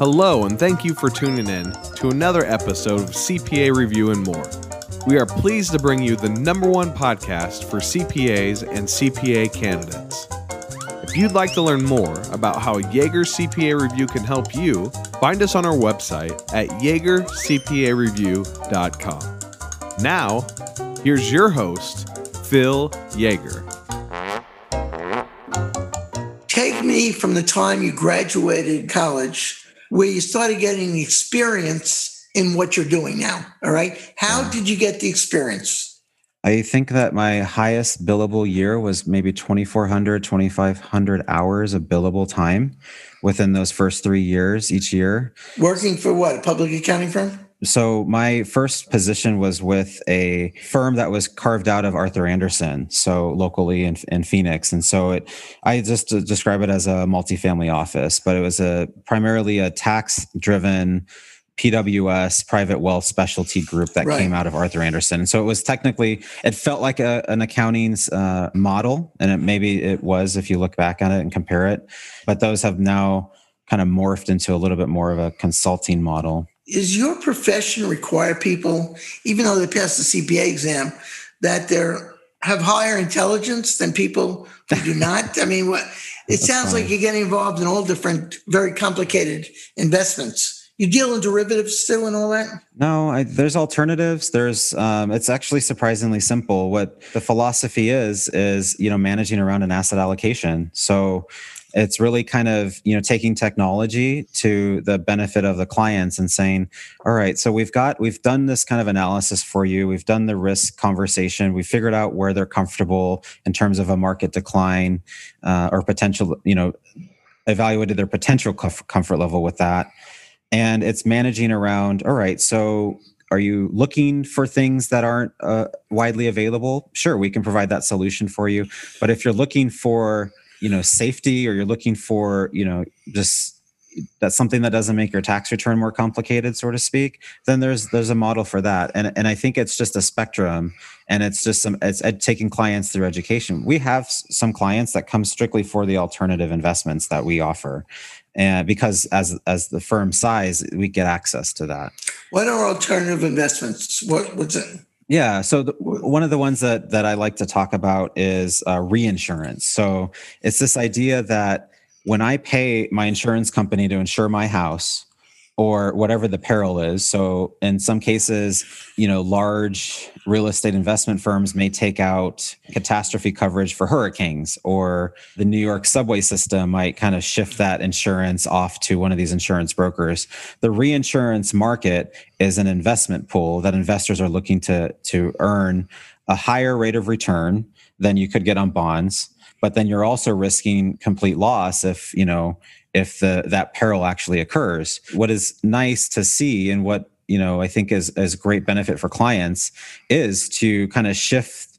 Hello, and thank you for tuning in to another episode of CPA Review and More. We are pleased to bring you the number one podcast for CPAs and CPA candidates. If you'd like to learn more about how Yeager CPA Review can help you, find us on our website at yeagercpareview.com. Now, here's your host, Phil Yeager. Take me from the time you graduated college where you started getting experience in what you're doing now. All right. How did you get the experience? I think that my highest billable year was maybe 2,400, 2,500 hours of billable time within those first three years each year. Working for what? A public accounting firm? So my first position was with a firm that was carved out of Arthur Andersen, so locally in, in Phoenix. And so it, I just describe it as a multifamily office, but it was a primarily a tax driven PWS private wealth specialty group that right. came out of Arthur Andersen. And so it was technically, it felt like a, an accounting's uh, model, and it, maybe it was if you look back at it and compare it. But those have now kind of morphed into a little bit more of a consulting model is your profession require people, even though they pass the CPA exam, that they're have higher intelligence than people who do not? I mean, what it That's sounds funny. like you're getting involved in all different, very complicated investments. You deal in derivatives still and all that? No, I, there's alternatives. There's um, it's actually surprisingly simple. What the philosophy is is you know managing around an asset allocation. So it's really kind of you know taking technology to the benefit of the clients and saying all right so we've got we've done this kind of analysis for you. We've done the risk conversation. We figured out where they're comfortable in terms of a market decline uh, or potential you know evaluated their potential comfort level with that. And it's managing around all right so are you looking for things that aren't uh, widely available? Sure we can provide that solution for you. But if you're looking for you know safety or you're looking for you know just that's something that doesn't make your tax return more complicated so to speak then there's there's a model for that. And and i think it's just a spectrum and it's just some it's ed- taking clients through education. We have some clients that come strictly for the alternative investments that we offer and because as as the firm size we get access to that. What are alternative investments? What what's it yeah. So the, one of the ones that that I like to talk about is uh, reinsurance. So it's this idea that when I pay my insurance company to insure my house, or whatever the peril is. So in some cases, you know, large real estate investment firms may take out catastrophe coverage for hurricanes or the New York subway system might kind of shift that insurance off to one of these insurance brokers. The reinsurance market is an investment pool that investors are looking to to earn a higher rate of return than you could get on bonds but then you're also risking complete loss if you know if the that peril actually occurs. What is nice to see and what you know I think is is great benefit for clients is to kind of shift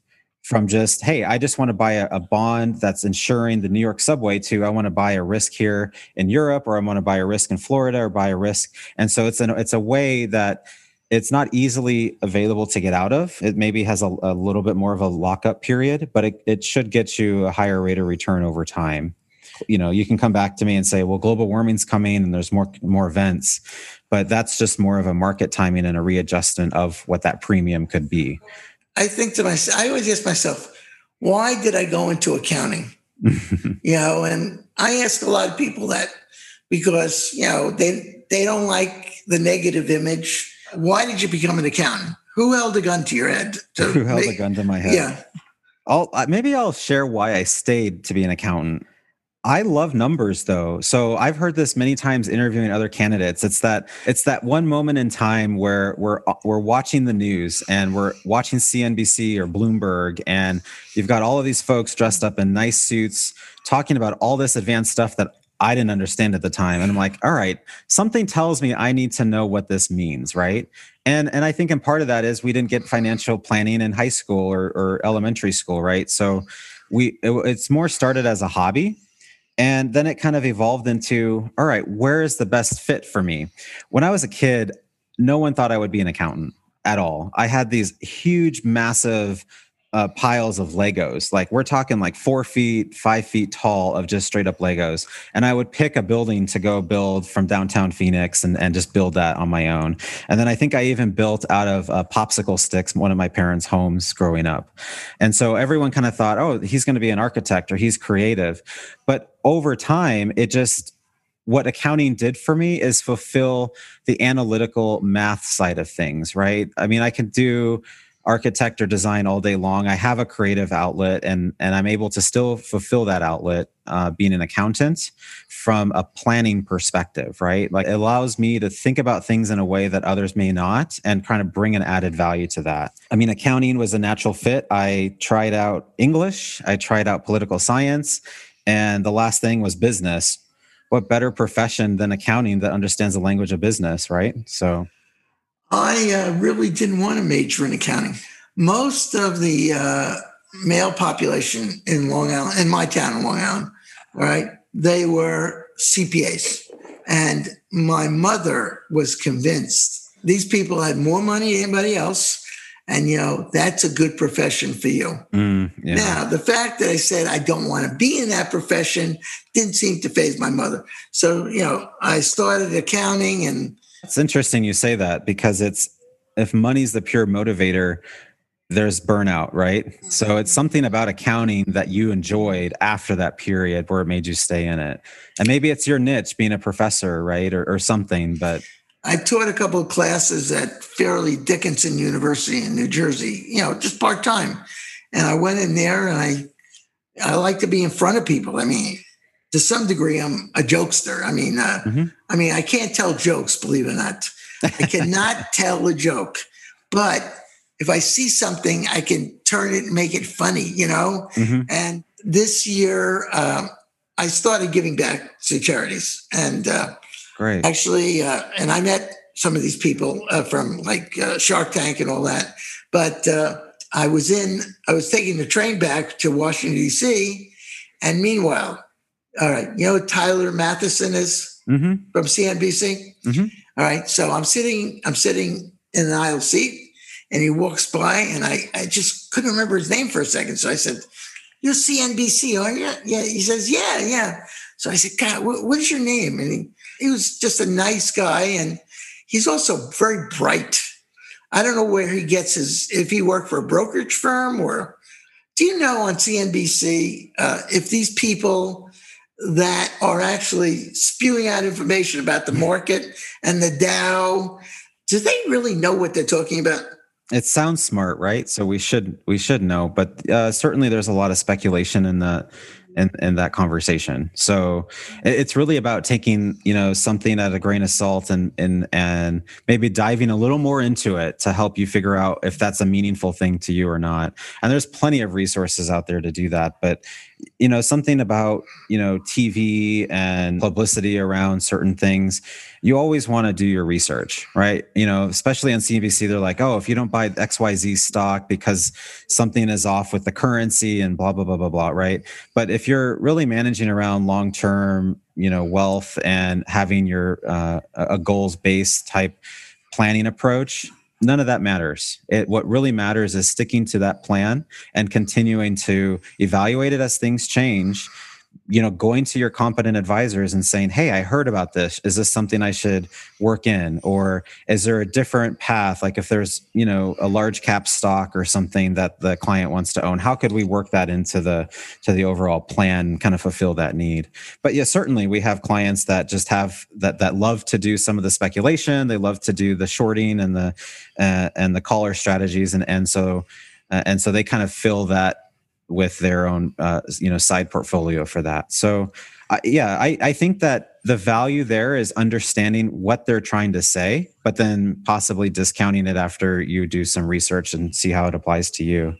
from just hey i just want to buy a, a, bond that's insuring the new york subway to i want to buy a risk here in europe or i want to buy a risk in florida or buy a risk. And so it's an it's a way that it's not easily available to get out of. It maybe has a, a little bit more of a lockup period but it, it should get you a higher rate of return over time you know you can come back to me and say well global warming's coming and there's more more events. But that's just more of a market timing and a readjustment of what that premium could be. I think to myself i always ask myself why did i go into accounting? You know and i ask a lot of people that because you know they they don't like the negative image. Why did you become an accountant? Who held a gun to your head to who held make, a gun to my head? Yeah. I'll maybe I'll share why I stayed to be an accountant. I love numbers though. So I've heard this many times interviewing other candidates. It's that it's that one moment in time where we're we're watching the news and we're watching CNBC or Bloomberg and you've got all of these folks dressed up in nice suits talking about all this advanced stuff that I didn't understand at the time. And I'm like, all right, something tells me I need to know what this means, right? And and I think in part of that is we didn't get financial planning in high school or, or elementary school, right? So we it, it's more started as a hobby and then it kind of evolved into all right, where is the best fit for me? When I was a kid, no one thought I would be an accountant at all. I had these huge, massive uh, piles of Legos. Like we're talking like four feet, five feet tall of just straight up Legos. And I would pick a building to go build from downtown Phoenix and, and just build that on my own. And then I think I even built out of uh, popsicle sticks, one of my parents' homes growing up. And so everyone kind of thought, oh, he's going to be an architect or he's creative. But over time, it just, what accounting did for me is fulfill the analytical math side of things, right? I mean, I can do architect or design all day long. I have a creative outlet, and and I'm able to still fulfill that outlet, uh, being an accountant, from a planning perspective. Right, like it allows me to think about things in a way that others may not, and kind of bring an added value to that. I mean, accounting was a natural fit. I tried out English, I tried out political science, and the last thing was business. What better profession than accounting that understands the language of business, right? So I uh, really didn't want to major in accounting. Most of the uh, male population in Long Island, in my town in Long Island, right, they were CPAs. And my mother was convinced these people had more money than anybody else. And, you know, that's a good profession for you. Mm, yeah. Now, the fact that I said I don't want to be in that profession didn't seem to faze my mother. So, you know, I started accounting and it's interesting you say that because it's if money's the pure motivator, there's burnout, right? Mm-hmm. So it's something about accounting that you enjoyed after that period where it made you stay in it. And maybe it's your niche being a professor, right? Or, or something, but I taught a couple of classes at Fairleigh Dickinson University in New Jersey, you know, just part time. And I went in there and I I like to be in front of people. I mean, to some degree, I'm a jokester. I mean, uh, mm-hmm. I mean, I can't tell jokes, believe it or not. I cannot tell a joke, but if I see something, I can turn it and make it funny, you know. Mm-hmm. And this year, um, I started giving back to charities, and uh, great, actually, uh, and I met some of these people uh, from like uh, Shark Tank and all that. But uh, I was in, I was taking the train back to Washington D.C., and meanwhile, all right. You know Tyler Mathisen is mm-hmm. from CNBC? Mm-hmm. All right. So I'm sitting, I'm sitting in an aisle seat and he walks by and I, I just couldn't remember his name for a second. So I said, You're CNBC, aren't you? Yeah. He says, Yeah, yeah. So I said, God, what, what is your name? And he, he was just a nice guy and he's also very bright. I don't know where he gets his, if he worked for a brokerage firm or do you know on CNBC uh, if these people that are actually spewing out information about the market and the Dow. Do they really know what they're talking about? It sounds smart, right? So we should we should know, but uh, certainly there's a lot of speculation in the in, in that conversation. So it's really about taking, you know, something at a grain of salt and and and maybe diving a little more into it to help you figure out if that's a meaningful thing to you or not. And there's plenty of resources out there to do that, but you know, something about, you know, TV and publicity around certain things you always want to do your research, right? You know, especially on CNBC, they're like, oh, if you don't buy XYZ stock because something is off with the currency and blah, blah, blah, blah, blah, right? But if you're really managing around long term, you know, wealth and having your uh, a goals based type planning approach, none of that matters. It, what really matters is sticking to that plan and continuing to evaluate it as things change you know going to your competent advisors and saying hey i heard about this. Is this something i should work in? Or is there a different path? Like if there's you know a large cap stock or something that the client wants to own how could we work that into the to the overall plan kind of fulfill that need? But yeah certainly we have clients that just have that that love to do some of the speculation. They love to do the shorting and the uh, and the collar strategies and and so uh, and so they kind of fill that with their own uh, you know side portfolio for that so uh, yeah I, I think that the value there is understanding what they're trying to say but then possibly discounting it after you do some research and see how it applies to you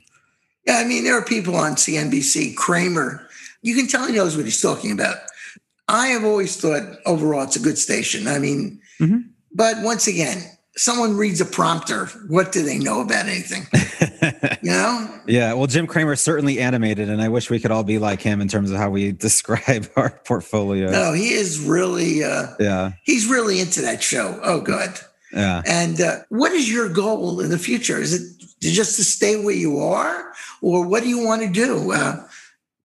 yeah i mean there are people on cnbc Cramer. you can tell he knows what he's talking about i have always thought overall it's a good station i mean mm-hmm. but once again someone reads a prompter, what do they know about anything? you know? Yeah. Well, Jim Cramer certainly animated, and I wish we could all be like him in terms of how we describe our portfolio. No, he is really. Uh, yeah. He's really into that show. Oh, good. Yeah. And uh, what is your goal in the future? Is it just to stay where you are, or what do you want to do? Uh,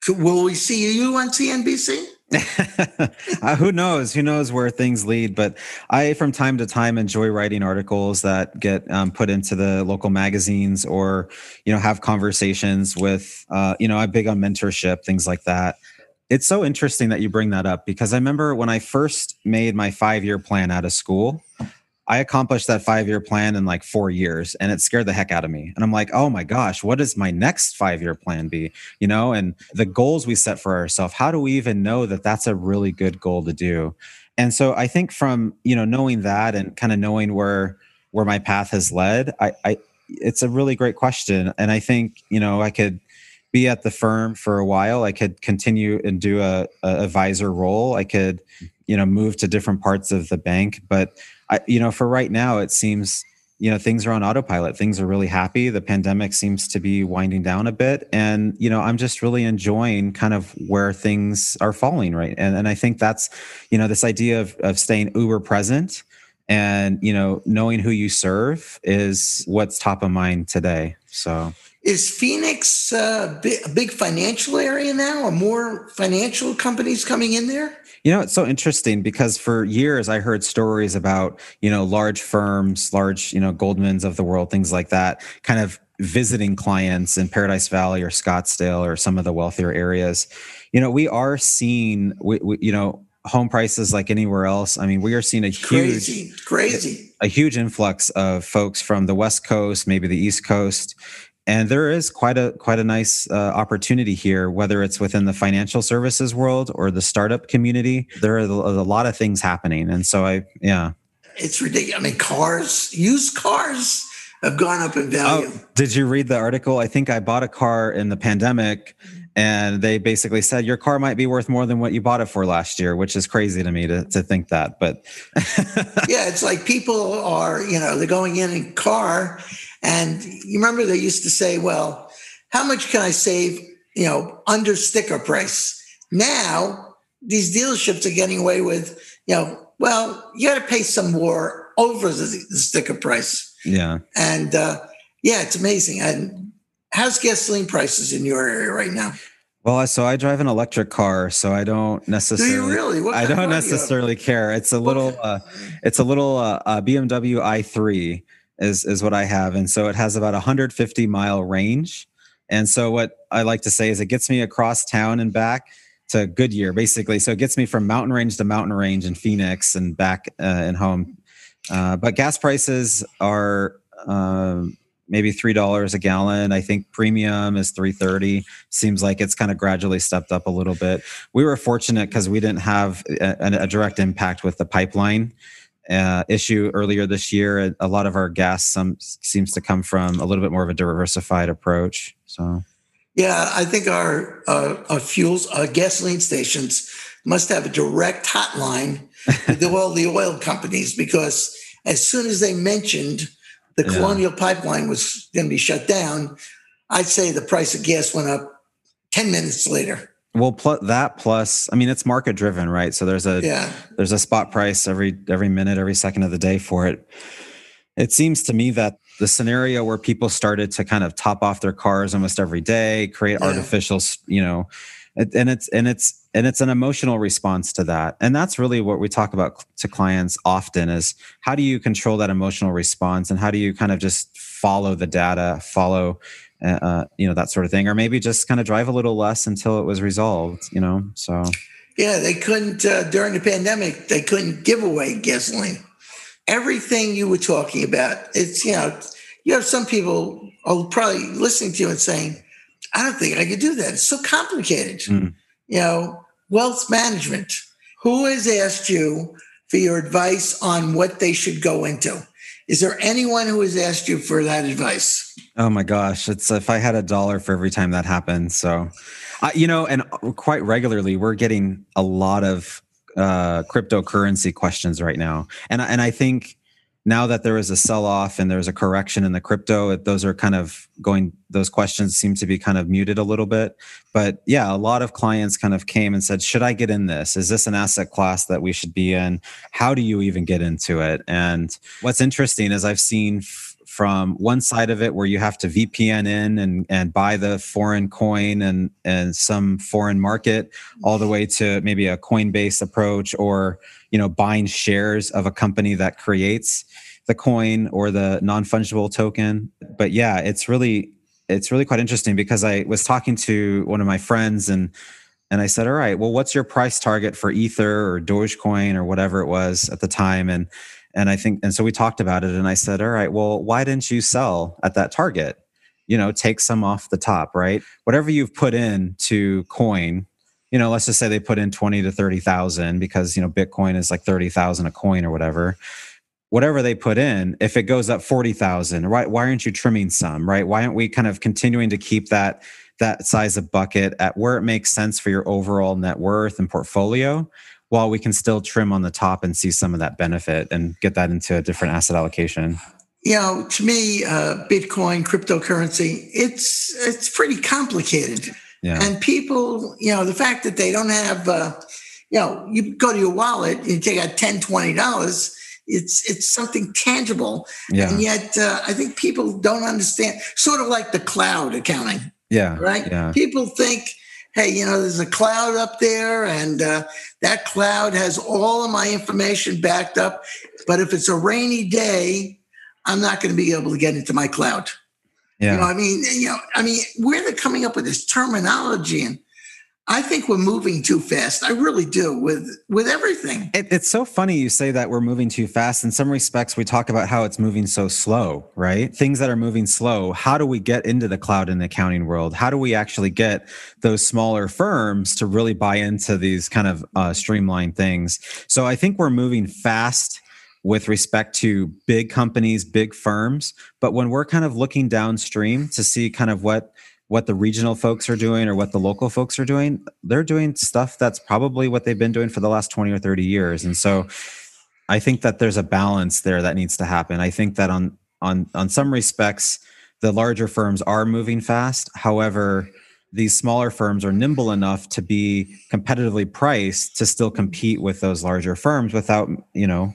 will we see you on CNBC? uh, who knows? Who knows where things lead? But I, from time to time, enjoy writing articles that get um, put into the local magazines, or you know, have conversations with. Uh, you know, I'm big on mentorship, things like that. It's so interesting that you bring that up because I remember when I first made my five year plan out of school. I accomplished that five year plan in like four years and it scared the heck out of me. And I'm like, oh my gosh, what does my next five year plan be? You know, and the goals we set for ourselves, how do we even know that that's a really good goal to do? And so I think from, you know, knowing that and kind of knowing where, where my path has led, I, I, it's a really great question. And I think, you know, I could, be at the firm for a while. I could continue and do a, a, advisor role. I could, you know, move to different parts of the bank. But I, you know, for right now, it seems you know things are on autopilot. Things are really happy. The pandemic seems to be winding down a bit, and you know, I'm just really enjoying kind of where things are falling right. And and I think that's you know this idea of of staying uber present and you know knowing who you serve is what's top of mind today so is Phoenix uh, a big financial area now? Are more financial companies coming in there? You know, it's so interesting because for years I heard stories about, you know, large firms, large, you know, Goldmans of the world, things like that, kind of visiting clients in Paradise Valley or Scottsdale or some of the wealthier areas. You know, we are seeing, we, we, you know, home prices like anywhere else. I mean, we are seeing a huge, crazy, crazy, a huge influx of folks from the West Coast, maybe the East Coast, and there is quite a quite a nice uh, opportunity here whether it's within the financial services world or the startup community. There are a lot of things happening. And so i yeah. It's ridiculous i mean cars used cars have gone up in value. Oh, did you read the article? I think i bought a car in the pandemic and they basically said your car might be worth more than what you bought it for last year which is crazy to me to, to think that but yeah it's like people are you know they're going in a car and you remember they used to say, well, how much can I save, you know, under sticker price? Now, these dealerships are getting away with, you know, well, you got to pay some more over the, the, sticker price. Yeah. And uh, yeah, it's amazing. And how's gasoline prices in your area right now? Well, so I drive an electric car, so I don't necessarily. Do you really? What I don't necessarily care. It's a little, uh, it's a little uh, uh, BMW i3 is is what I have, and so it has about 150 mile range. And so what I like to say is it gets me across town and back to Goodyear, basically. So it gets me from mountain range to mountain range in Phoenix and back uh, and home. Uh, but gas prices are uh, maybe three dollars a gallon. I think premium is three thirty. Seems like it's kind of gradually stepped up a little bit. We were fortunate because we didn't have a, a direct impact with the pipeline uh, issue earlier this year. A lot of our gas some seems to come from a little bit more of a diversified approach. So, yeah, I think our uh, our fuels, our gasoline stations must have a direct hotline with all the oil companies because as soon as they mentioned the yeah. Colonial Pipeline was going to be shut down, I'd say the price of gas went up ten minutes later. Well, pl- that plus, I mean, it's market driven, right? So there's a yeah. there's a spot price every every minute, every second of the day for it. It seems to me that the scenario where people started to kind of top off their cars almost every day, create yeah. artificial, you know, and it's and it's and it's an emotional response to that and that's really what we talk about to clients often is how do you control that emotional response and how do you kind of just follow the data follow uh, uh, you know that sort of thing or maybe just kind of drive a little less until it was resolved you know so. Yeah they couldn't uh, during the pandemic they couldn't give away gasoline. Everything you were talking about it's you know you have some people are probably listening to you and saying i don't think i could do that it's so complicated. Mm. you know wealth management. Who has asked you for your advice on what they should go into is there anyone who has asked you for that advice? Oh my gosh, it's if I had a dollar for every time that happens. So, uh, you know, and quite regularly we're getting a lot of uh, cryptocurrency questions right now, and and I think now that there is a sell off and there's a correction in the crypto, those are kind of going, those questions seem to be kind of muted a little bit. But yeah, a lot of clients kind of came and said, Should I get in this? Is this an asset class that we should be in? How do you even get into it? And what's interesting is I've seen from one side of it where you have to VPN in and, and buy the foreign coin and, and some foreign market all the way to maybe a Coinbase approach or, you know, buying shares of a company that creates the coin or the non-fungible token. But yeah, it's really, it's really quite interesting because I was talking to one of my friends and and I said, "All right, well, what's your price target for Ether or Dogecoin or whatever it was at the time?" And and I think, and so we talked about it, and I said, "All right, well, why didn't you sell at that target? You know, take some off the top, right? Whatever you've put in to coin, you know, let's just say they put in twenty to thirty thousand because you know Bitcoin is like thirty thousand a coin or whatever." whatever they put in, if it goes up 40,000, right? Why aren't you trimming some, right? Why aren't we kind of continuing to keep that that size of bucket at where it makes sense for your overall net worth and portfolio while we can still trim on the top and see some of that benefit and get that into a different asset allocation you know to me uh, bitcoin cryptocurrency it's it's pretty complicated yeah. and people you know the fact that they don't have uh, you know you go to your wallet you take out 10 20 dollars it's it's something tangible yeah. and yet uh, i think people don't understand sort of like the cloud accounting yeah. Right. Yeah. People think, hey, you know, there's a cloud up there, and uh, that cloud has all of my information backed up. But if it's a rainy day, I'm not going to be able to get into my cloud. Yeah. You know, I mean, you know, I mean, where they're coming up with this terminology and I think we're moving too fast. I really do with with everything. It, it's so funny you say that we're moving too fast. In some respects, we talk about how it's moving so slow, right? Things that are moving slow. How do we get into the cloud and accounting world? How do we actually get those smaller firms to really buy into these kind of uh, streamlined things? So I think we're moving fast with respect to big companies, big firms. But when we're kind of looking downstream to see kind of what what the regional folks are doing or what the local folks are doing, they're doing stuff that's probably what they've been doing for the last 20 or 30 years. And so I think that there's a balance there that needs to happen. I think that on on on some respects the larger firms are moving fast. However, these smaller firms are nimble enough to be competitively priced to still compete with those larger firms without, you know,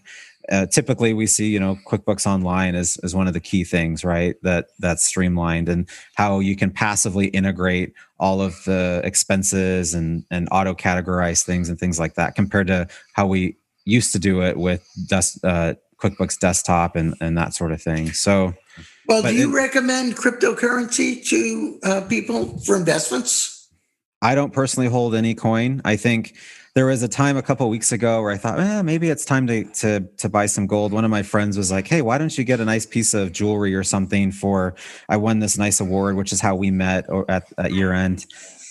uh, typically we see you know quickbooks online is, is one of the key things right? That that's streamlined and how you can passively integrate all of the expenses and and auto categorize things and things like that compared to how we used to do it with desk, uh, quickbooks desktop and and that sort of thing. So well do you it, recommend cryptocurrency to uh, people for investments? I don't personally hold any coin. I think there was a time a couple weeks ago where I thought, eh, maybe it's time to to to buy some gold. One of my friends was like, "Hey, why don't you get a nice piece of jewelry or something for I won this nice award, which is how we met at, at year end."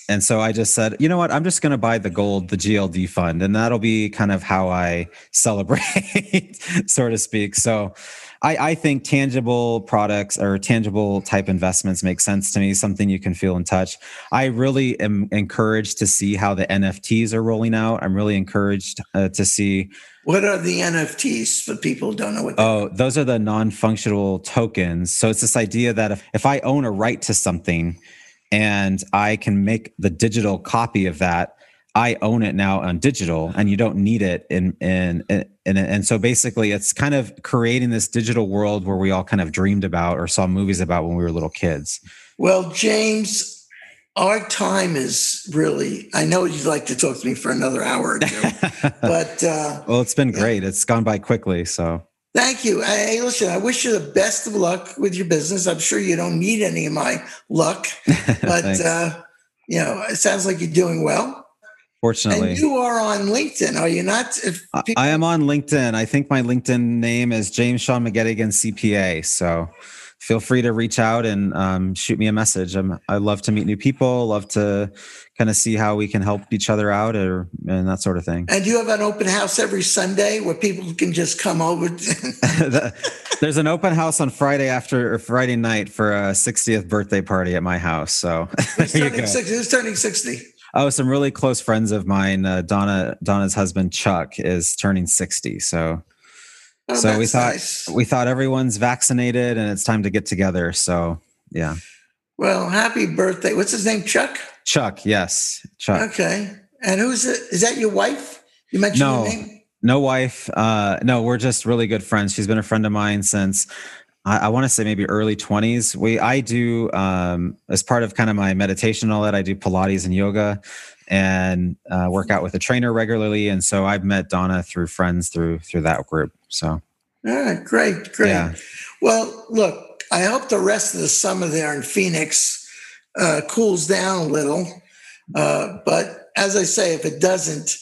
And so I just said, you know what? I'm just going to buy the gold, the GLD fund, and that'll be kind of how I celebrate, so to speak. So I, I think tangible products or tangible type investments make sense to me, something you can feel and touch. I really am encouraged to see how the NFTs are rolling out. I'm really encouraged uh, to see. What are the NFTs for people who don't know what? Oh, those are the non-functional tokens. So it's this idea that if, if I own a right to something and I can make the digital copy of that, I own it now on digital and you don't need it in in, in in and so basically it's kind of creating this digital world where we all kind of dreamed about or saw movies about when we were little kids. Well, James, our time is really I know you'd like to talk to me for another hour or two. but uh Well, it's been great. It's gone by quickly, so Thank you. Hey, listen, I wish you the best of luck with your business. I'm sure you don't need any of my luck, but uh, you know, it sounds like you're doing well. Fortunately, and you are on LinkedIn, are you not? People- I am on LinkedIn. I think my LinkedIn name is James Sean McGettigan CPA. So feel free to reach out and um, shoot me a message. I'm, I love to meet new people. Love to kind of see how we can help each other out or and that sort of thing. And you have an open house every Sunday where people can just come over. There's an open house on Friday after or Friday night for a 60th birthday party at my house. So who's turning, 60, who's turning 60? Oh, some really close friends of mine. Uh, Donna Donna's husband Chuck is turning sixty. So, oh, so we thought nice. we thought everyone's vaccinated and it's time to get together. So, yeah. Well, happy birthday! What's his name? Chuck. Chuck. Yes, Chuck. Okay. And who's it? Is that your wife? You mentioned no, name. No wife. Uh, no, we're just really good friends. She's been a friend of mine since I, I want to say maybe early 20s. We I do um, as part of kind of my meditation and all that. I do Pilates and yoga, and uh, work out with a trainer regularly. And so I've met Donna through friends through through that group. So yeah, great, great. Yeah. Well, look, I hope the rest of the summer there in Phoenix uh, cools down a little. Uh, but as I say, if it doesn't,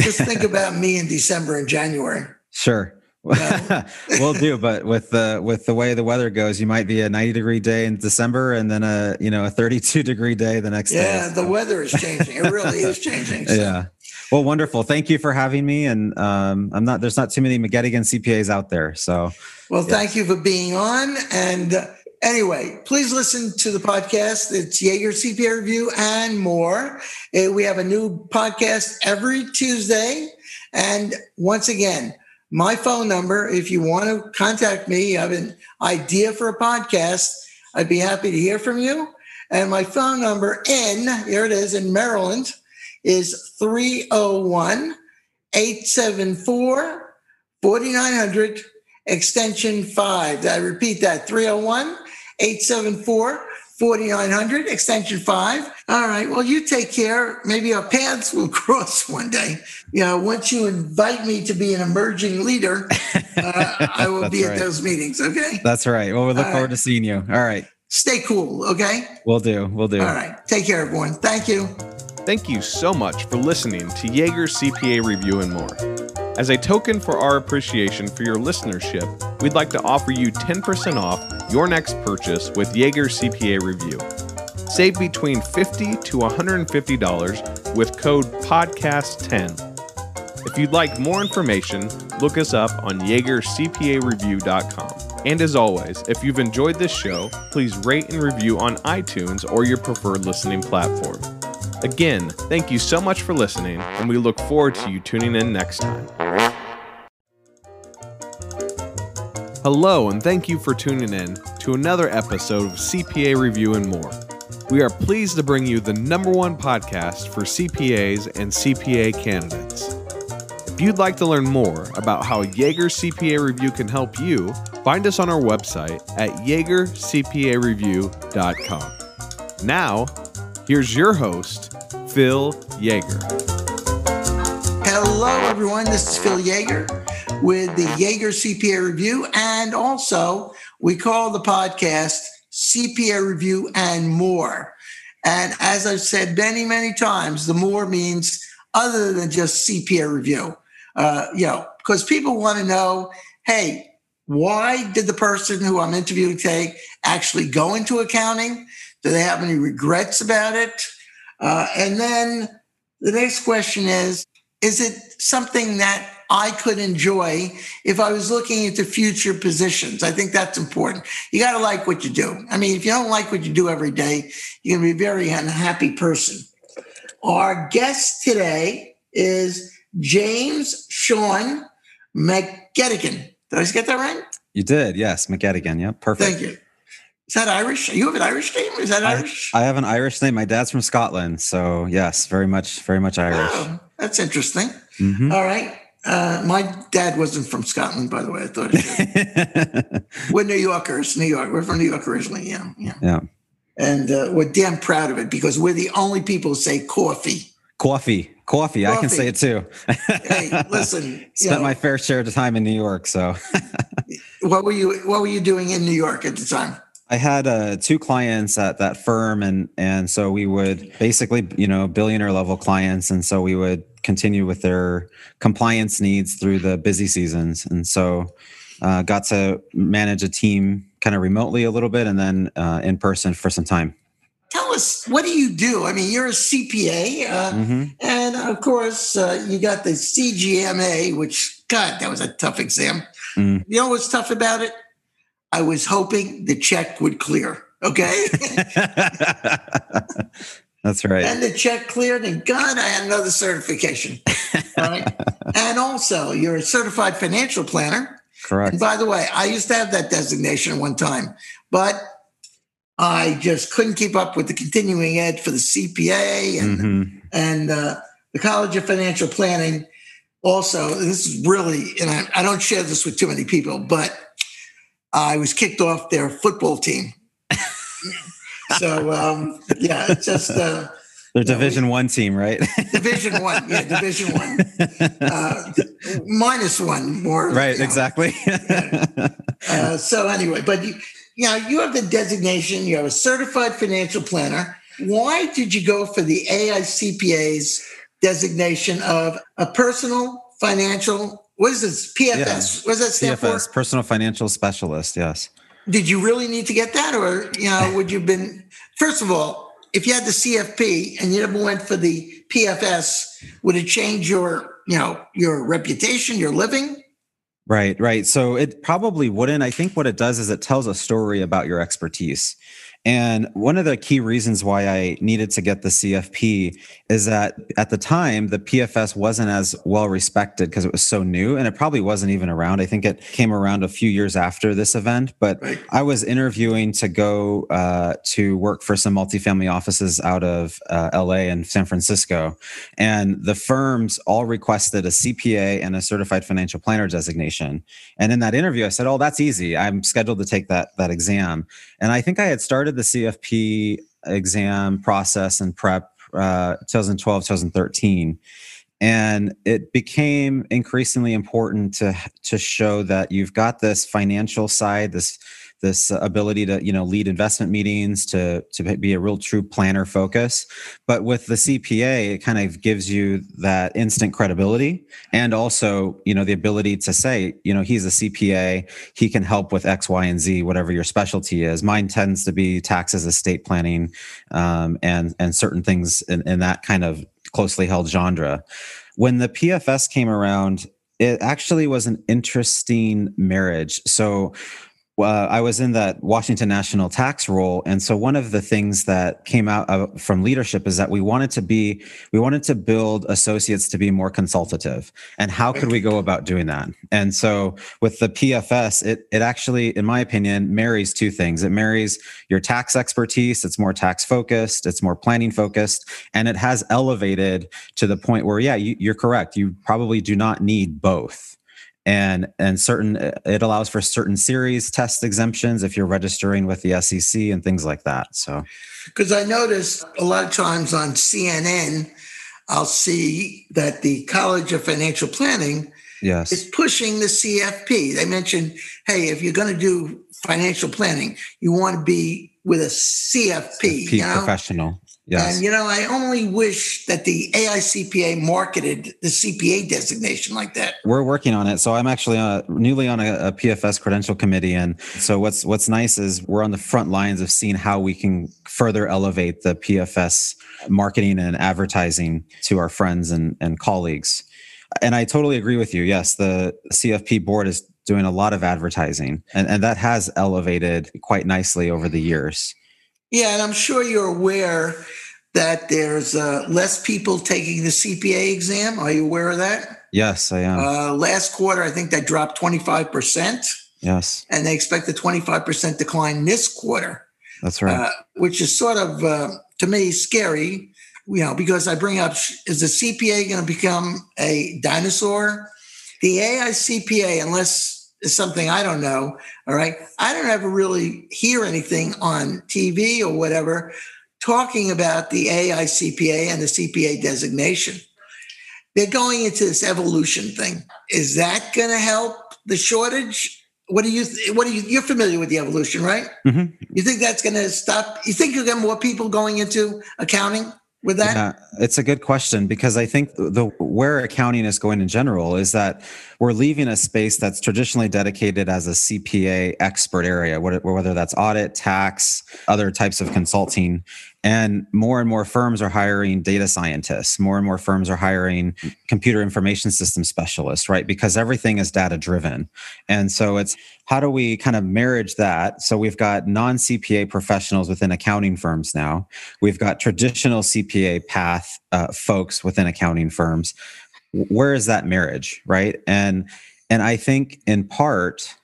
just think about me in December and January. Sure. we'll do, but with the with the way the weather goes, you might be a 90 degree day in December and then a you know a 32 degree day the next yeah, day. Yeah, the weather is changing. It really is changing. So. Yeah. Well, wonderful. Thank you for having me. And um, I'm not there's not too many McGettigan CPAs out there. So well, yeah. thank you for being on. And uh, anyway, please listen to the podcast. It's Yeager CPA Review and more. Uh, we have a new podcast every Tuesday. And once again, my phone number. If you want to contact me, I have an idea for a podcast. I'd be happy to hear from you. And my phone number in, here it is in Maryland, is 301 874 4900, extension 5. I repeat that 301 874 4900, extension 5. All right. Well, you take care. Maybe our paths will cross one day. You know, once you invite me to be an emerging leader, uh, I will be right. at those meetings. Okay. That's right. Well, we look All forward right. to seeing you. All right. Stay cool. Okay. We'll do. We'll do. All right. Take care, everyone. Thank you. Thank you so much for listening to Yeager CPA Review and more. As a token for our appreciation for your listenership, we'd like to offer you 10% off your next purchase with Yeager CPA Review. Save between 50 to $150 with code PODCAST10. If you'd like more information, look us up on YeagerCPAReview.com. And as always, if you've enjoyed this show, please rate and review on iTunes or your preferred listening platform. Again, thank you so much for listening, and we look forward to you tuning in next time. Hello, and thank you for tuning in to another episode of CPA Review and More. We are pleased to bring you the number one podcast for CPAs and CPA candidates. If you'd like to learn more about how Yeager CPA Review can help you, find us on our website at YeagerCPAReview.com. Now, here's your host, Phil Yeager. Hello, everyone. This is Phil Yeager with the Yeager CPA Review. And also, we call the podcast CPA Review and More. And as I've said many, many times, the more means other than just CPA Review. Uh, you know, because people want to know hey, why did the person who I'm interviewing today actually go into accounting? Do they have any regrets about it? Uh, and then the next question is Is it something that I could enjoy if I was looking into future positions? I think that's important. You got to like what you do. I mean, if you don't like what you do every day, you're going to be a very unhappy person. Our guest today is James Sean McGettigan. Did I get that right? You did, yes, McGettigan. Yeah, perfect. Thank you. Is that Irish? You have an Irish name? Is that Irish? I, I, have an Irish name. My dad's from Scotland, so yes, very much, very much Irish. Oh, that's interesting. Mm-hmm. All right. Uh, my dad wasn't from Scotland, by the way. I thought we're New Yorkers. New York. We're from New York originally. Yeah, yeah. Yeah. And uh, we're damn proud of it because we're the only people who say coffee. Coffee. Coffee. Coffee. I can say it too. hey, listen. Spent know, my fair share of time in New York. So, what were you? What were you doing in New York at the time? I had uh, two clients at that firm, and and so we would basically, you know, billionaire level clients, and so we would continue with their compliance needs through the busy seasons, and so uh, got to manage a team kind of remotely a little bit, and then uh, in person for some time. Tell us, what do you do? I mean, you're a CPA, uh, mm-hmm. and of course, uh, you got the CGMA, which God, that was a tough exam. Mm. You know what's tough about it? I was hoping the check would clear. Okay. That's right. And the check cleared, and God, I had another certification. right. and also, you're a certified financial planner. Correct. And by the way, I used to have that designation one time, but I just couldn't keep up with the continuing ed for the CPA and mm-hmm. and uh, the College of Financial Planning. Also, this is really, and I, I don't share this with too many people, but I was kicked off their football team. so um, yeah, it's just uh, their Division One team, right? division One, yeah, Division One, uh, minus one more. Right, know. exactly. uh, so anyway, but you, you know, you have the designation. You have a certified financial planner. Why did you go for the AICPA's designation of a personal financial? What is this? PFS. Yeah. What does that stand CFS, for? personal financial specialist. Yes. Did you really need to get that, or you know, would you have been? First of all, if you had the CFP and you never went for the PFS, would it change your, you know, your reputation, your living? Right, right. So it probably wouldn't. I think what it does is it tells a story about your expertise. And one of the key reasons why I needed to get the CFP is that at the time, the PFS wasn't as well respected because it was so new and it probably wasn't even around. I think it came around a few years after this event, but I was interviewing to go uh, to work for some multifamily offices out of uh, LA and San Francisco. And the firms all requested a CPA and a certified financial planner designation. And in that interview, I said, Oh, that's easy. I'm scheduled to take that, that exam. And I think I had started the CFP exam process and prep uh, 2012, 2013. And it became increasingly important to to show that you've got this financial side, this this ability to you know lead investment meetings, to to be a real true planner focus. But with the CPA, it kind of gives you that instant credibility and also you know the ability to say you know he's a CPA, he can help with X, Y, and Z, whatever your specialty is. Mine tends to be taxes, estate planning, um, and and certain things in, in that kind of closely held genre. When the PFS came around, it actually was an interesting marriage. So uh, I was in that Washington National tax role, and so one of the things that came out of, from leadership is that we wanted to be, we wanted to build associates to be more consultative. And how could we go about doing that? And so with the PFS, it it actually, in my opinion, marries two things. It marries your tax expertise. It's more tax focused. It's more planning focused, and it has elevated to the point where, yeah, you, you're correct. You probably do not need both and and certain it allows for certain series test exemptions if you're registering with the SEC and things like that. So Because I noticed a lot of times on CNN, I'll see that the College of Financial Planning yes, is pushing the CFP. They mentioned, hey, if you're going to do financial planning, you want to be with a CFP. P you know? professional. Yes. And you know, I only wish that the AICPA marketed the CPA designation like that. We're working on it. So I'm actually uh, newly on a, a PFS credential committee, and so what's what's nice is we're on the front lines of seeing how we can further elevate the PFS marketing and advertising to our friends and, and colleagues. And I totally agree with you. Yes, the CFP board is doing a lot of advertising, and, and that has elevated quite nicely over the years. Yeah, and I'm sure you're aware that there's uh, less people taking the CPA exam. Are you aware of that? Yes, I am. Uh, last quarter, I think that dropped 25%, yes, and they expect a 25% decline this quarter, that's right. uh, which is sort of, uh, to me, scary. You know, because I bring up is the CPA going to become a dinosaur? The AICPA, unless it's something I don't know, all right, I don't ever really hear anything on TV or whatever talking about the AICPA and the CPA designation. They're going into this evolution thing. Is that going to help the shortage? What do you? What do you? You're familiar with the evolution, right? Mhm. You think that's going to stop? You think you'll get more people going into accounting with that? Yeah, it's a good question because I think the where accounting is going in general is that we're leaving a space that's traditionally dedicated as a CPA expert area, whether that's audit, tax, other types of consulting, and more and more firms are hiring data scientists. More and more firms are hiring computer information system specialists, right? Because everything is data driven, and so it's how do we kind of marriage that? So we've got non CPA professionals within accounting firms now. We've got traditional CPA path uh, folks within accounting firms. Where is that marriage, right? And and I think in part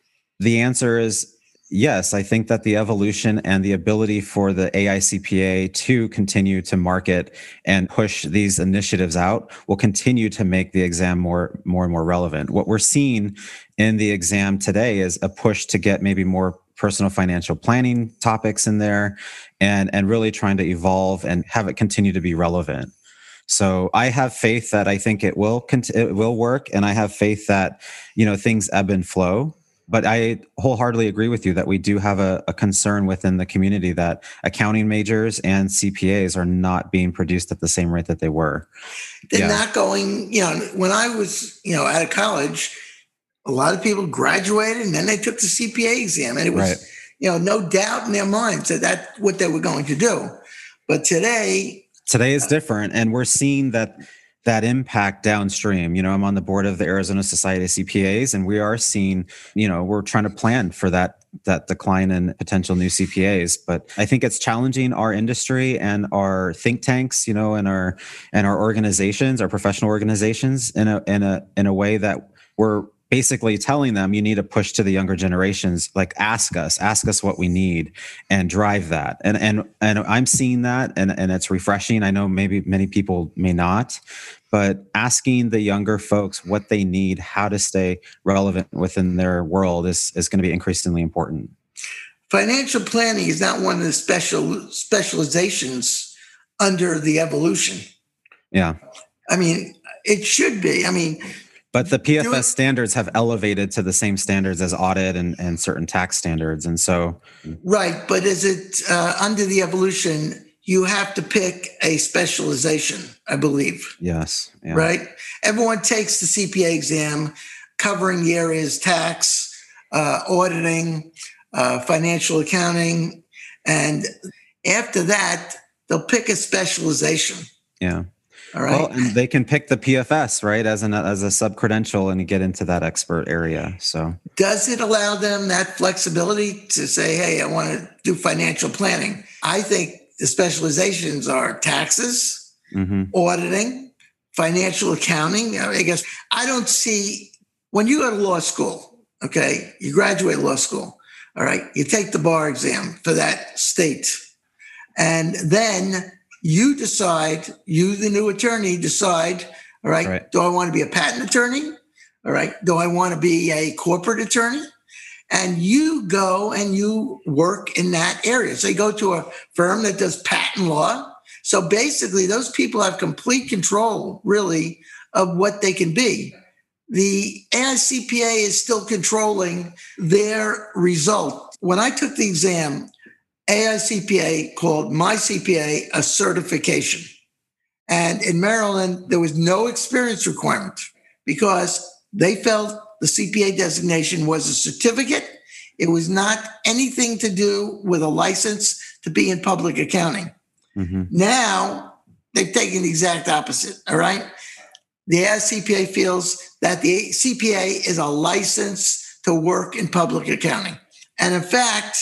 the answer is yes, I think that the evolution and the ability for the AICPA to continue to market and push these initiatives out will continue to make the exam more more and more relevant. What we're seeing in the exam today is a push to get maybe more personal financial planning topics in there and and really trying to evolve and have it continue to be relevant. So I have faith that I think it will it will work and I have faith that you know things ebb and flow but I wholeheartedly agree with you that we do have a, a, concern within the community that accounting majors and CPAs are not being produced at the same rate that they were. They're yeah. not going, you know, when I was, you know, out of college, a lot of people graduated and then they took the CPA exam. And it was, right. you know, no doubt in their minds that that's what they were going to do. But today, today is different. And we're seeing that that impact downstream. You know, I'm on the board of the Arizona Society of CPAs, and we are seeing, you know, we're trying to plan for that that decline in potential new CPAs. But I think it's challenging our industry and our think tanks, you know, and our and our organizations, our professional organizations, in a in a in a way that we're basically telling them you need to push to the younger generations like ask us ask us what we need and drive that. And and and i'm seeing that and and it's refreshing. I know maybe many people may not but asking the younger folks what they need how to stay relevant within their world is is going to be increasingly important. Financial planning is not one of the special specializations under the evolution. Yeah. I mean it should be. I mean but the PFS standards have elevated to the same standards as audit and, and certain tax standards. And so. Right. But is it uh, under the evolution, you have to pick a specialization, I believe. Yes. Yeah. Right. Everyone takes the CPA exam covering the areas tax, uh, auditing, uh, financial accounting. And after that, they'll pick a specialization. Yeah. All right. Well, and they can pick the PFS, right, as an as a sub credential and get into that expert area. So, does it allow them that flexibility to say, "Hey, I want to do financial planning"? I think the specializations are taxes, mm-hmm. auditing, financial accounting. I guess I don't see when you go to law school. Okay, you graduate law school. All right, you take the bar exam for that state, and then you decide, you, the new attorney, decide, all right, right, do I want to be a patent attorney? All right, do I want to be a corporate attorney? And you go and you work in that area. So you go to a firm that does patent law. So basically, those people have complete control, really, of what they can be. The AICPA is still controlling their result. When I took the exam, AICPA called my CPA a certification. And in Maryland, there was no experience requirement because they felt the CPA designation was a certificate. It was not anything to do with a license to be in public accounting. Mm-hmm. Now they've taken the exact opposite. All right. The AICPA feels that the CPA is a license to work in public accounting. And in fact,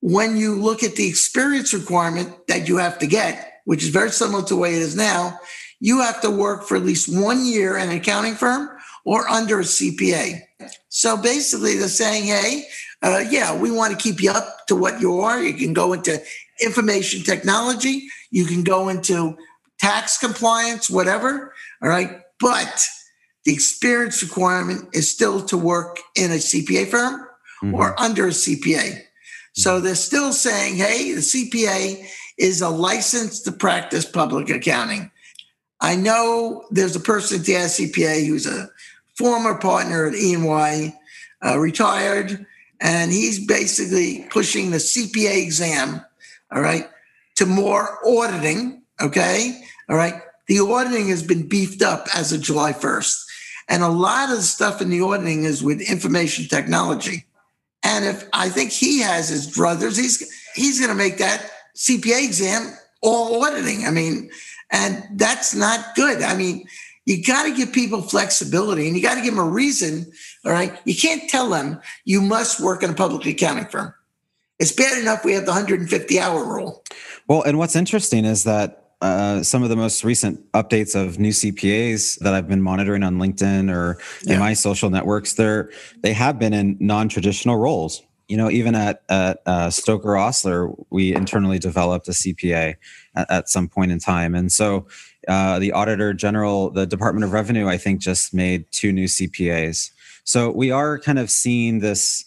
when you look at the experience requirement that you have to get, which is very similar to the way it is now, you have to work for at least one year in an accounting firm or under a CPA. So basically, they're saying, hey, uh, yeah, we want to keep you up to what you are. You can go into information technology, you can go into tax compliance, whatever. All right. But the experience requirement is still to work in a CPA firm mm-hmm. or under a CPA. So they're still saying, hey, the CPA is a license to practice public accounting. I know there's a person at the CPA who's a former partner at EY, uh, retired, and he's basically pushing the CPA exam, all right, to more auditing, okay, all right. The auditing has been beefed up as of July 1st. And a lot of the stuff in the auditing is with information technology. And if I think he has his druthers, he's he's going to make that CPA exam all auditing. I mean, and that's not good. I mean, you got to give people flexibility and you got to give them a reason. All right. You can't tell them you must work in a public accounting firm. It's bad enough we have the 150 hour rule. Well, and what's interesting is that uh, some of the most recent updates of new CPAs that I've been monitoring on LinkedIn or in my social networks, they're they have been in non-traditional roles. you know, even at, at uh, Stoker Ostler, we internally developed a CPA at, at some point in time. And so uh, the Auditor General, the Department of Revenue, I think just made two new CPAs. So we are kind of seeing this.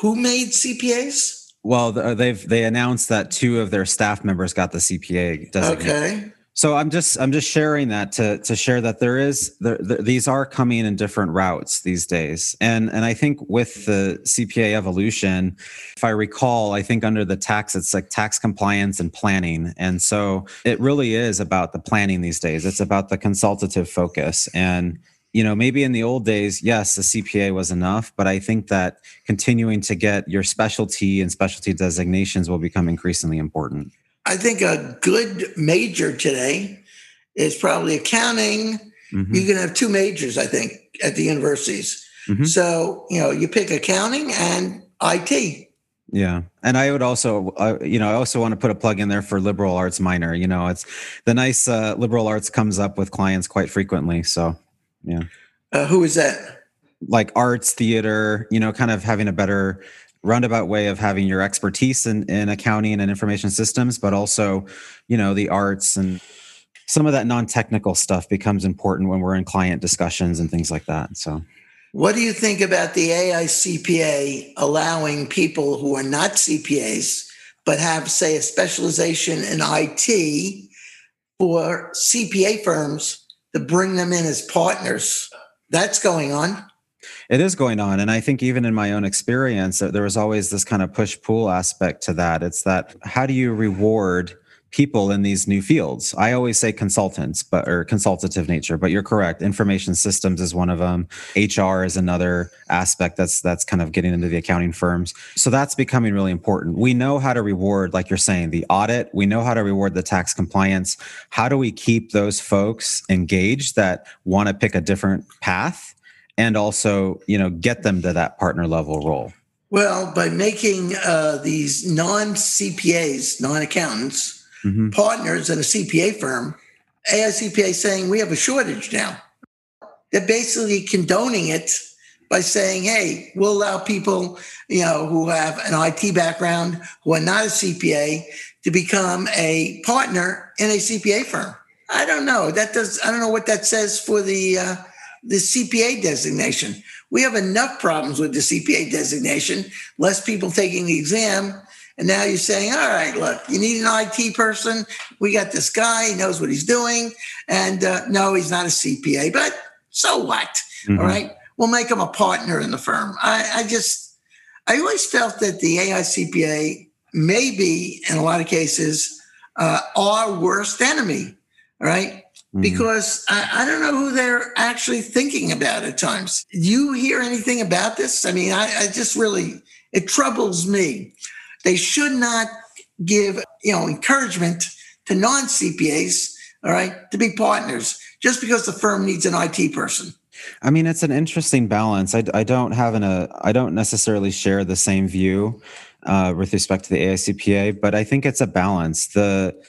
Who made CPAs? Well, uh, they've they announced that two of their staff members got the CPA designation. Okay. So I'm just I'm just sharing that to to share that there is there, there, these are coming in different routes these days, and and I think with the CPA evolution, if I recall, I think under the tax it's like tax compliance and planning, and so it really is about the planning these days. It's about the consultative focus and you know maybe in the old days yes the cpa was enough but i think that continuing to get your specialty and specialty designations will become increasingly important I think a good major today is probably accounting. Mm-hmm. You can have two majors, I think, at the universities. Mm-hmm. So, you know, you pick accounting and IT. Yeah. And I would also, uh, you know, I also want to put a plug in there for liberal arts minor. You know, it's the nice uh, liberal arts comes up with clients quite frequently. So, yeah. Uh, who is that? Like arts, theater, you know, kind of having a better roundabout way of having your expertise in, in accounting and information systems, but also, you know, the arts and some of that non-technical stuff becomes important when we're in client discussions and things like that. So what do you think about the AICPA allowing people who are not CPAs but have, say, a specialization in IT for CPA firms to bring them in as partners? That's going on. It is going on. And i think even in my own experience there was always this kind of push pull aspect to that. It's that how do you reward people in these new fields. I always say consultants but or consultative nature but you're correct. Information systems is one of them hr is another aspect that's that's kind of getting into the accounting firms. So that's becoming really important. We know how to reward like you're saying the audit. We know how to reward the tax compliance. How do we keep those folks engaged that want to pick a different path and also you know get them to that partner level role? Well by making uh, these non-cpas non-accountants mm-hmm. partners in a cpa firm aicpa saying we have a shortage now they're basically condoning it by saying hey we'll allow people you know who have an it background who are not a cpa to become a partner in a cpa firm i don't know that does i don't know what that says for the uh, the CPA designation. We have enough problems with the CPA designation, less people taking the exam. And now you're saying, all right, look, you need an IT person. We got this guy, he knows what he's doing. And uh, no, he's not a CPA, but so what? Mm-hmm. All right. We'll make him a partner in the firm. I, I just, I always felt that the AICPA may be, in a lot of cases, uh, our worst enemy. right? Mm-hmm. because I, I, don't know who they're actually thinking about at times. Do you hear anything about this? I mean, I, I just really, it troubles me. They should not give, you know, encouragement to non CPAs, all right, to be partners just because the firm needs an IT person. I mean, it's an interesting balance. I, I don't have an, a, I don't necessarily share the same view uh, with respect to the AICPA, but I think it's a balance. The,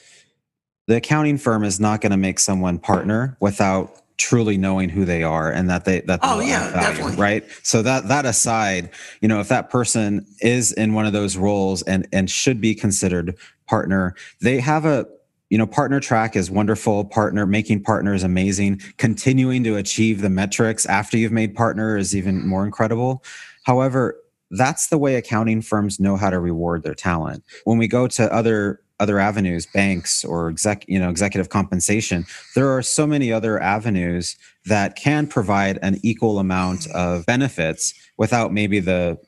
the accounting firm is not going to make someone partner without truly knowing who they are and that they that oh yeah value, definitely. right? So that that aside you know if that person is in one of those roles and and should be considered partner they have a you know partner track is wonderful. Partner making partner is amazing. Continuing to achieve the metrics after you've made partner is even more incredible. However that's the way accounting firms know how to reward their talent. When we go to other other avenues banks or exec you know executive compensation there are so many other avenues that can provide an equal amount of benefits without maybe the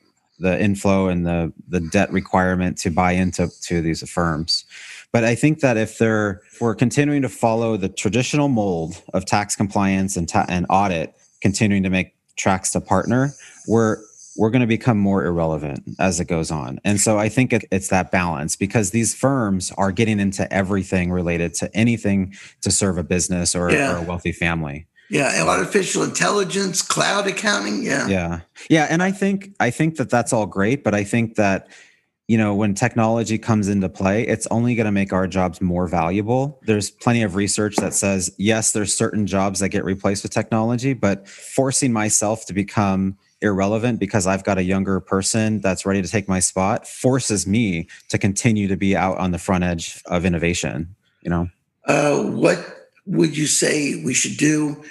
the inflow and the the debt requirement to buy into to these firms. But i think that if they're if we're continuing to follow the traditional mold of tax compliance and ta- and audit continuing to make tracks to partner we're we're going to become more irrelevant as it goes on. And so I think it, it's that balance because these firms are getting into everything related to anything to serve a business or, yeah. or a wealthy family. Yeah, artificial intelligence, cloud accounting. Yeah, yeah, yeah. And I think I think that that's all great, but I think that you know when technology comes into play, it's only going to make our jobs more valuable. There's plenty of research that says yes, there's certain jobs that get replaced with technology, but forcing myself to become irrelevant because I've got a younger person that's ready to take my spot forces me to continue to be out on the front edge of innovation. You know, uh, what would you say we should do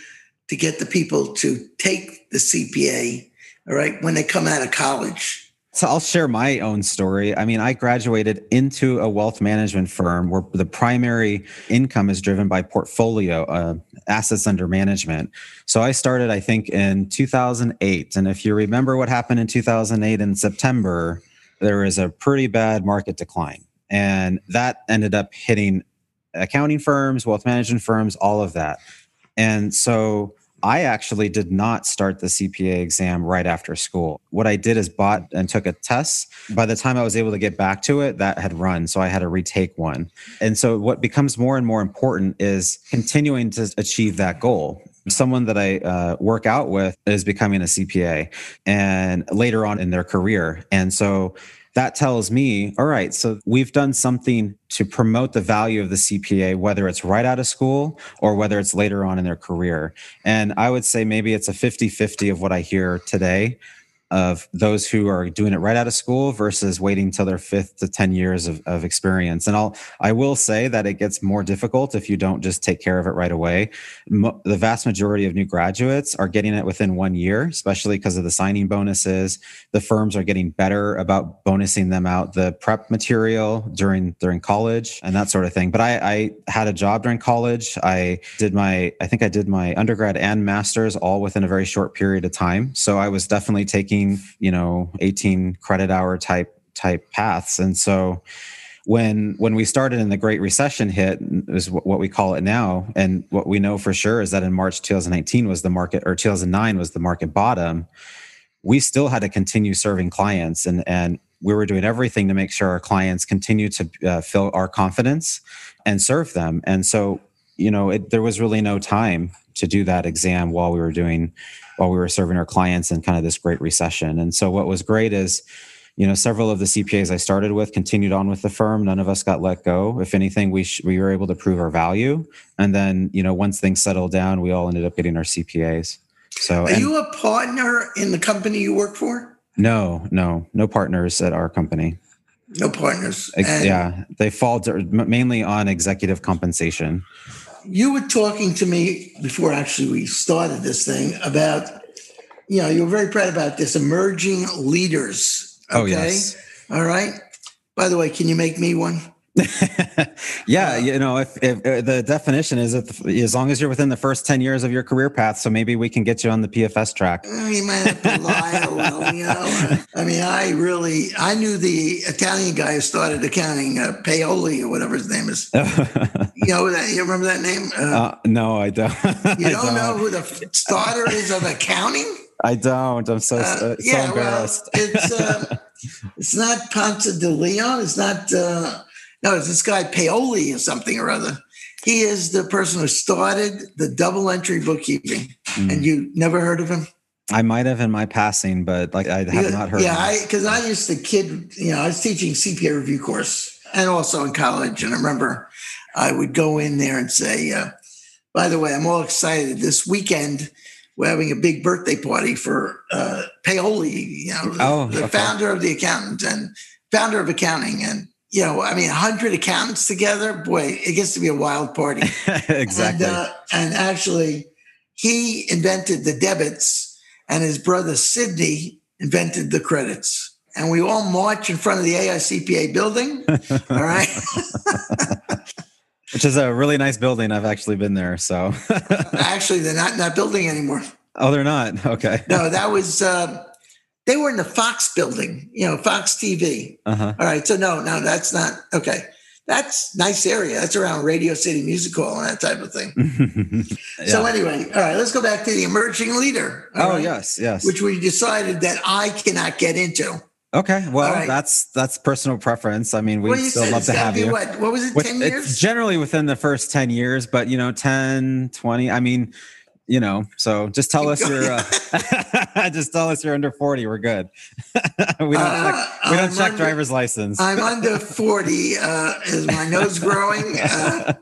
to get the people to take the CPA? All right, when they come out of college. So I'll share my own story. I mean, I graduated into a wealth management firm where the primary income is driven by portfolio uh, assets under management. So I started, I think, in 2008. And if you remember what happened in 2008 in September, there was a pretty bad market decline. And that ended up hitting accounting firms, wealth management firms, all of that. And so I actually did not start the CPA exam right after school. What I did is bought and took a test. By the time I was able to get back to it, that had run. So I had to retake one. And so what becomes more and more important is continuing to achieve that goal someone that I uh, work out with is becoming a CPA and later on in their career. And so that tells me, all right, so we've done something to promote the value of the CPA, whether it's right out of school or whether it's later on in their career. And I would say maybe it's a 50 50 of what I hear today of those who are doing it right out of school versus waiting till their fifth to 10 years of, of experience. And I'll, I will say that it gets more difficult if you don't just take care of it right away. Mo- the vast majority of new graduates are getting it within one year, especially because of the signing bonuses. The firms are getting better about bonusing them out the prep material during, during college and that sort of thing. But I, I had a job during college. I did my, I think I did my undergrad and master's all within a very short period of time. So I was definitely taking you know 18 credit hour type type paths. And so when when we started and the great recession hit is what we call it now and what we know for sure is that in march 2019 was the market or 2009 was the market bottom we still had to continue serving clients and and we were doing everything to make sure our clients continue to uh, fill our confidence and serve them. And so you know it, there was really no time to do that exam while we were doing while we were serving our clients in kind of this great recession. And so what was great is you know several of the cpas i started with continued on with the firm. None of us got let go. If anything we sh- we were able to prove our value. And then you know once things settled down we all ended up getting our cpas so are and, you a partner in the company you work for? No no no partners at our company. No partners. And yeah. They fall mainly on executive compensation you were talking to me before actually we started this thing about, you know, you were very proud about this emerging leaders. Oh, okay? Oh, yes. All right. By the way, can you make me one? yeah, you know, if, if, if, uh, the definition is that as long as you're within the first 10 years of your career path, so maybe we can get you on the PFS track. You might have to lie a little, you know. I mean, I really, I knew the Italian guy who started accounting, uh, Paoli or whatever his name is. you know that? You remember that name? Uh, uh, no, I don't. you don't, don't, know who the starter is of accounting? I don't. I'm so, uh, so yeah, embarrassed. Well, it's, uh, it's not Ponce de Leon. It's not, no, it's this guy Paoli or something or other. He is the person who started the double entry bookkeeping. Mm. And you never heard of him? I might have in my passing, but like I have not heard. Yeah, because I, I, used to kid, you know, I was teaching CPA review course and also in college. And I remember I would go in there and say, uh, by the way, I'm all excited. This weekend, we're having a big birthday party for uh, Paoli, you know, oh, the okay. founder of the accountant and founder of accounting. And you know, I mean, 100 accountants together, boy, it gets to be a wild party. exactly. And, uh, and, actually, he invented the debits, and his brother Sidney invented the credits. And we all march in front of the AICPA building. all right. Which is a really nice building. I've actually been there. So actually, they're not in that building anymore. Oh, they're not. Okay. No, that was. Uh, they were in the Fox building, you know, Fox TV. Uh-huh. All right. So no, no, that's not okay. That's nice area. That's around Radio City Music Hall and that type of thing. yeah. So anyway, all right, let's go back to the emerging leader. Oh right, yes, yes. Which we decided that I cannot get into. Okay, well, right. that's that's personal preference. I mean, we well, still love to have you. What, what was it? With, 10 years? It's generally within the first 10 years, but you know, 10, 20. I mean, you know, so just tell us you're uh, just tell us you're under 40. We're good. we don't uh, check, we don't check under, driver's license. I'm under 40. Uh, is my nose growing? Uh,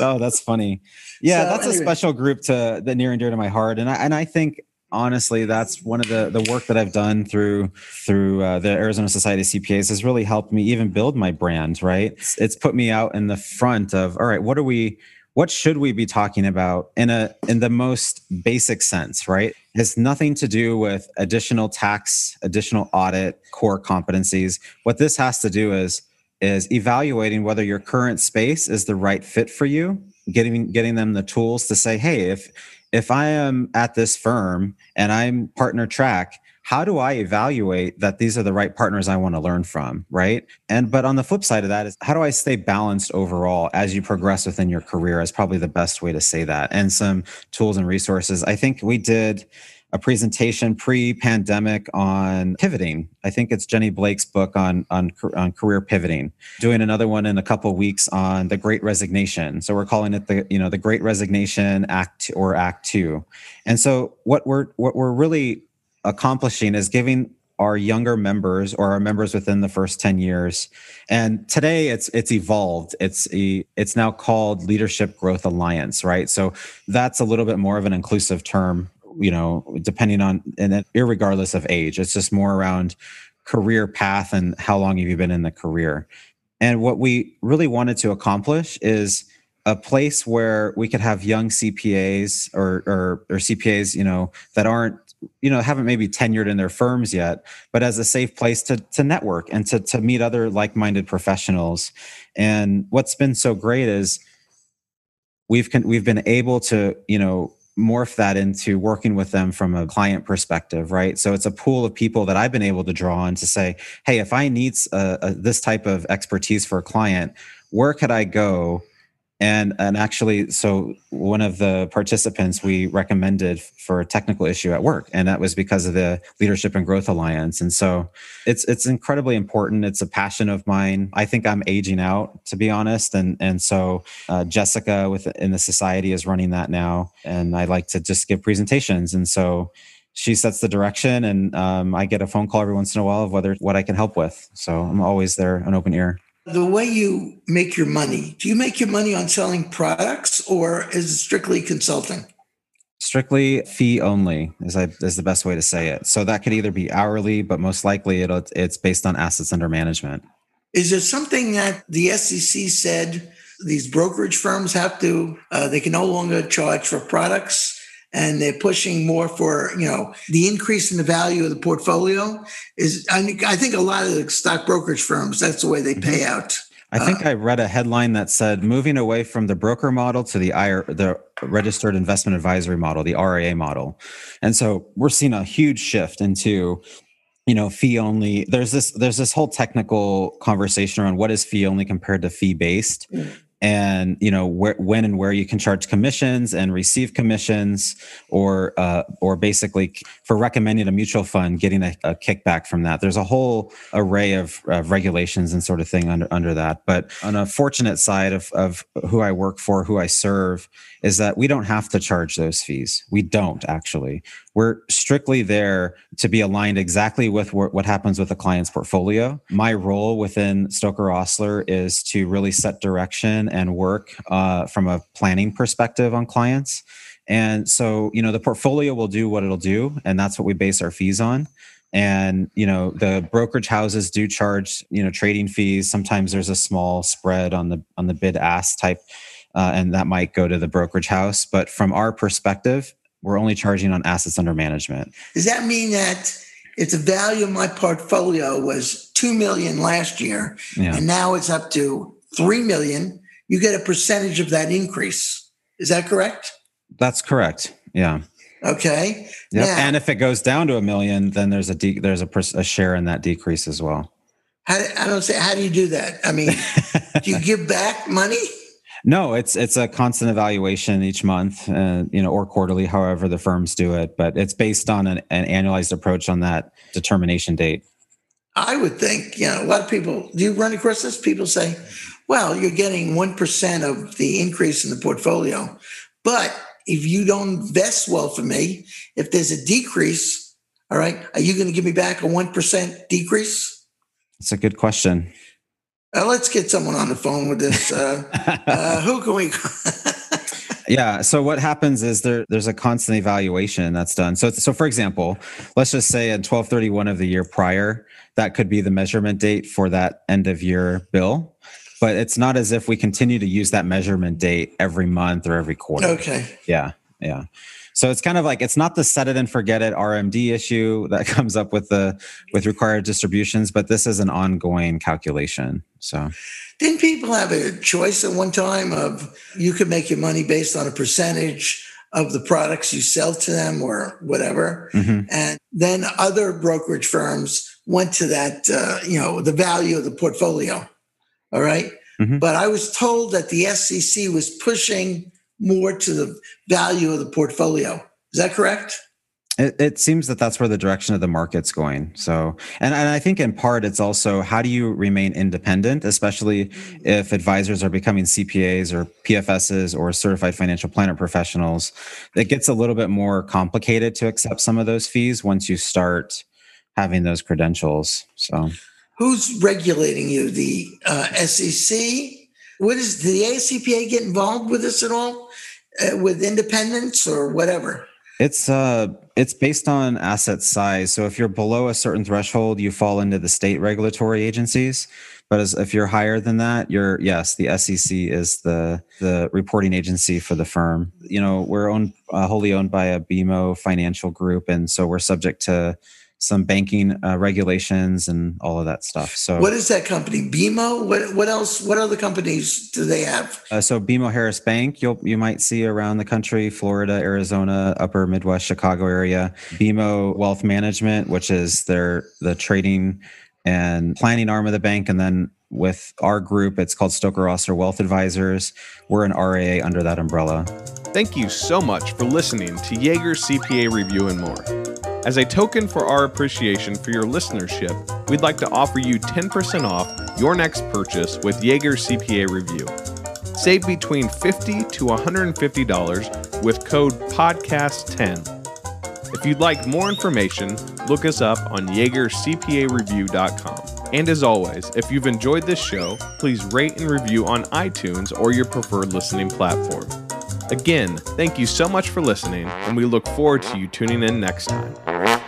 oh, that's funny. Yeah, so, that's anyway. a special group to that near and dear to my heart. And I and I think honestly that's one of the the work that i've done through through uh, the arizona society of cpas has really helped me even build my brand right it's, it's put me out in the front of all right what are we what should we be talking about in a in the most basic sense right? It has nothing to do with additional tax additional audit core competencies. What this has to do is is evaluating whether your current space is the right fit for you getting getting them the tools to say hey if if I am at this firm and I'm partner track, how do I evaluate that these are the right partners I want to learn from, right? And but on the flip side of that is how do I stay balanced overall as you progress within your career is probably the best way to say that. And some tools and resources. I think we did a presentation pre-pandemic on pivoting. I think it's Jenny Blake's book on on on career pivoting. Doing another one in a couple weeks on the Great Resignation. So we're calling it the you know the Great Resignation Act or Act Two. And so what we're what we're really accomplishing is giving our younger members or our members within the first 10 years and today it's it's evolved it's a, it's now called leadership growth alliance right so that's a little bit more of an inclusive term you know, depending on and then regardless of age. It's just more around career path and how long have you been in the career. And what we really wanted to accomplish is a place where we could have young CPAs or, or, or CPAs, you know, that aren't, you know, haven't maybe tenured in their firms yet, but as a safe place to to network and to to meet other like-minded professionals. And what's been so great is we've con- we've been able to, you know, morph that into working with them from a client perspective, right? So it's a pool of people that I've been able to draw on to say, hey, if I need a, a, uh, uh, this type of expertise for a client, where could I go and and actually so one of the participants we recommended for a technical issue at work and that was because of the leadership and growth alliance. And so it's it's incredibly important. It's a passion of mine. I think i'm aging out to be honest. And and so uh, jessica within the society is running that now and i like to just give presentations. And so she sets the direction and um, i get a phone call every once in a while of whether what i can help with. So i'm always there an open ear the way you make your money, do you make your money on selling products or is it strictly consulting? Strictly fee only is, I, is the best way to say it. So that could either be hourly, but most likely it'll, it's based on assets under management. Is there something that the SEC said these brokerage firms have to, uh, they can no longer charge for products? And they're pushing more for you know the increase in the value of the portfolio is I think I think a lot of the stock brokerage firms that's the way they pay mm-hmm. out. I think uh, I read a headline that said moving away from the broker model to the IR, the registered investment advisory model, the RIA model. And so we're seeing a huge shift into you know fee only there's this there's this whole technical conversation around what is fee only compared to fee based mm and you know where, when and where you can charge commissions and receive commissions or uh, or basically for recommending a mutual fund getting a, a, kickback from that there's a whole array of, of, regulations and sort of thing under under that but on a fortunate side of, of who i work for who i serve is that we don't have to charge those fees we don't actually we're strictly there to be aligned exactly with what happens with the client's portfolio. My role within Stoker Ostler is to really set direction and work uh, from a planning perspective on clients. And so, you know, the portfolio will do what it'll do, and that's what we base our fees on. And you know, the brokerage houses do charge you know trading fees. Sometimes there's a small spread on the on the bid ask type uh, and that might go to the brokerage house. But from our perspective, we're only charging on assets under management. Does that mean that if the value of my portfolio was 2 million last year yeah. and now it's up to 3 million, you get a percentage of that increase? Is that correct? That's correct. Yeah. Okay. Yep. Now, and if it goes down to a million, then there's a de- there's a, a share in that decrease as well. How, I don't say how do you do that? I mean, do you give back money? No, it's it's a constant evaluation each month, uh, you know, or quarterly, however the firms do it. But it's based on an, an annualized approach on that determination date. I would think, you know, a lot of people. Do you run across this? People say, "Well, you're getting one percent of the increase in the portfolio, but if you don't invest well for me, if there's a decrease, all right, are you going to give me back a one percent decrease?" It's a good question. Uh, let's get someone on the phone with this. Uh, uh, who can we? Yeah. So what happens is there there's a constant evaluation that's done. So so for example, let's just say at 1231 of the year prior, that could be the measurement date for that end of year bill. But it's not as if we continue to use that measurement date every month or every quarter. Okay. Yeah. Yeah. So it's kind of like it's not the set it and forget it RMD issue that comes up with the with required distributions, but this is an ongoing calculation. So didn't people have a choice at one time of you could make your money based on a percentage of the products you sell to them or whatever, mm-hmm. and then other brokerage firms went to that uh, you know the value of the portfolio. All right? mm-hmm. but I was told that the SEC was pushing more to the value of the portfolio. Is that correct? It, it, seems that that's where the direction of the market's going. So, and, and I think in part it's also how do you remain independent, especially if advisors are becoming CPAs or PFSs or certified financial planner professionals. It gets a little bit more complicated to accept some of those fees once you start having those credentials. So, who's regulating you? The uh, SEC? What is did the AICPA get involved with this at all? Uh, with independence or whatever? It's uh it's based on asset size. So if you're below a certain threshold, you fall into the state regulatory agencies. But as, if you're higher than that, you're yes, the SEC is the the reporting agency for the firm. You know, we're owned uh, wholly owned by a BMO financial group, and so we're subject to some banking uh, regulations and all of that stuff. So, what is that company? BMO. What what else? What other companies do they have? Uh, so, BMO Harris Bank. You'll you might see around the country: Florida, Arizona, Upper Midwest, Chicago area. BMO Wealth Management, which is their the trading and planning arm of the bank, and then with our group, it's called Stoker Ostler Wealth Advisors. We're an RIA under that umbrella. Thank you so much for listening to Yeager CPA Review and more. As a token for our appreciation for your listenership, we'd like to offer you 10% off your next purchase with Yeager CPA Review. Save between 50 to $150 with code PODCAST10. If you'd like more information, look us up on YeagerCPAReview.com. And as always, if you've enjoyed this show, please rate and review on iTunes or your preferred listening platform. Again, thank you so much for listening, and we look forward to you tuning in next time.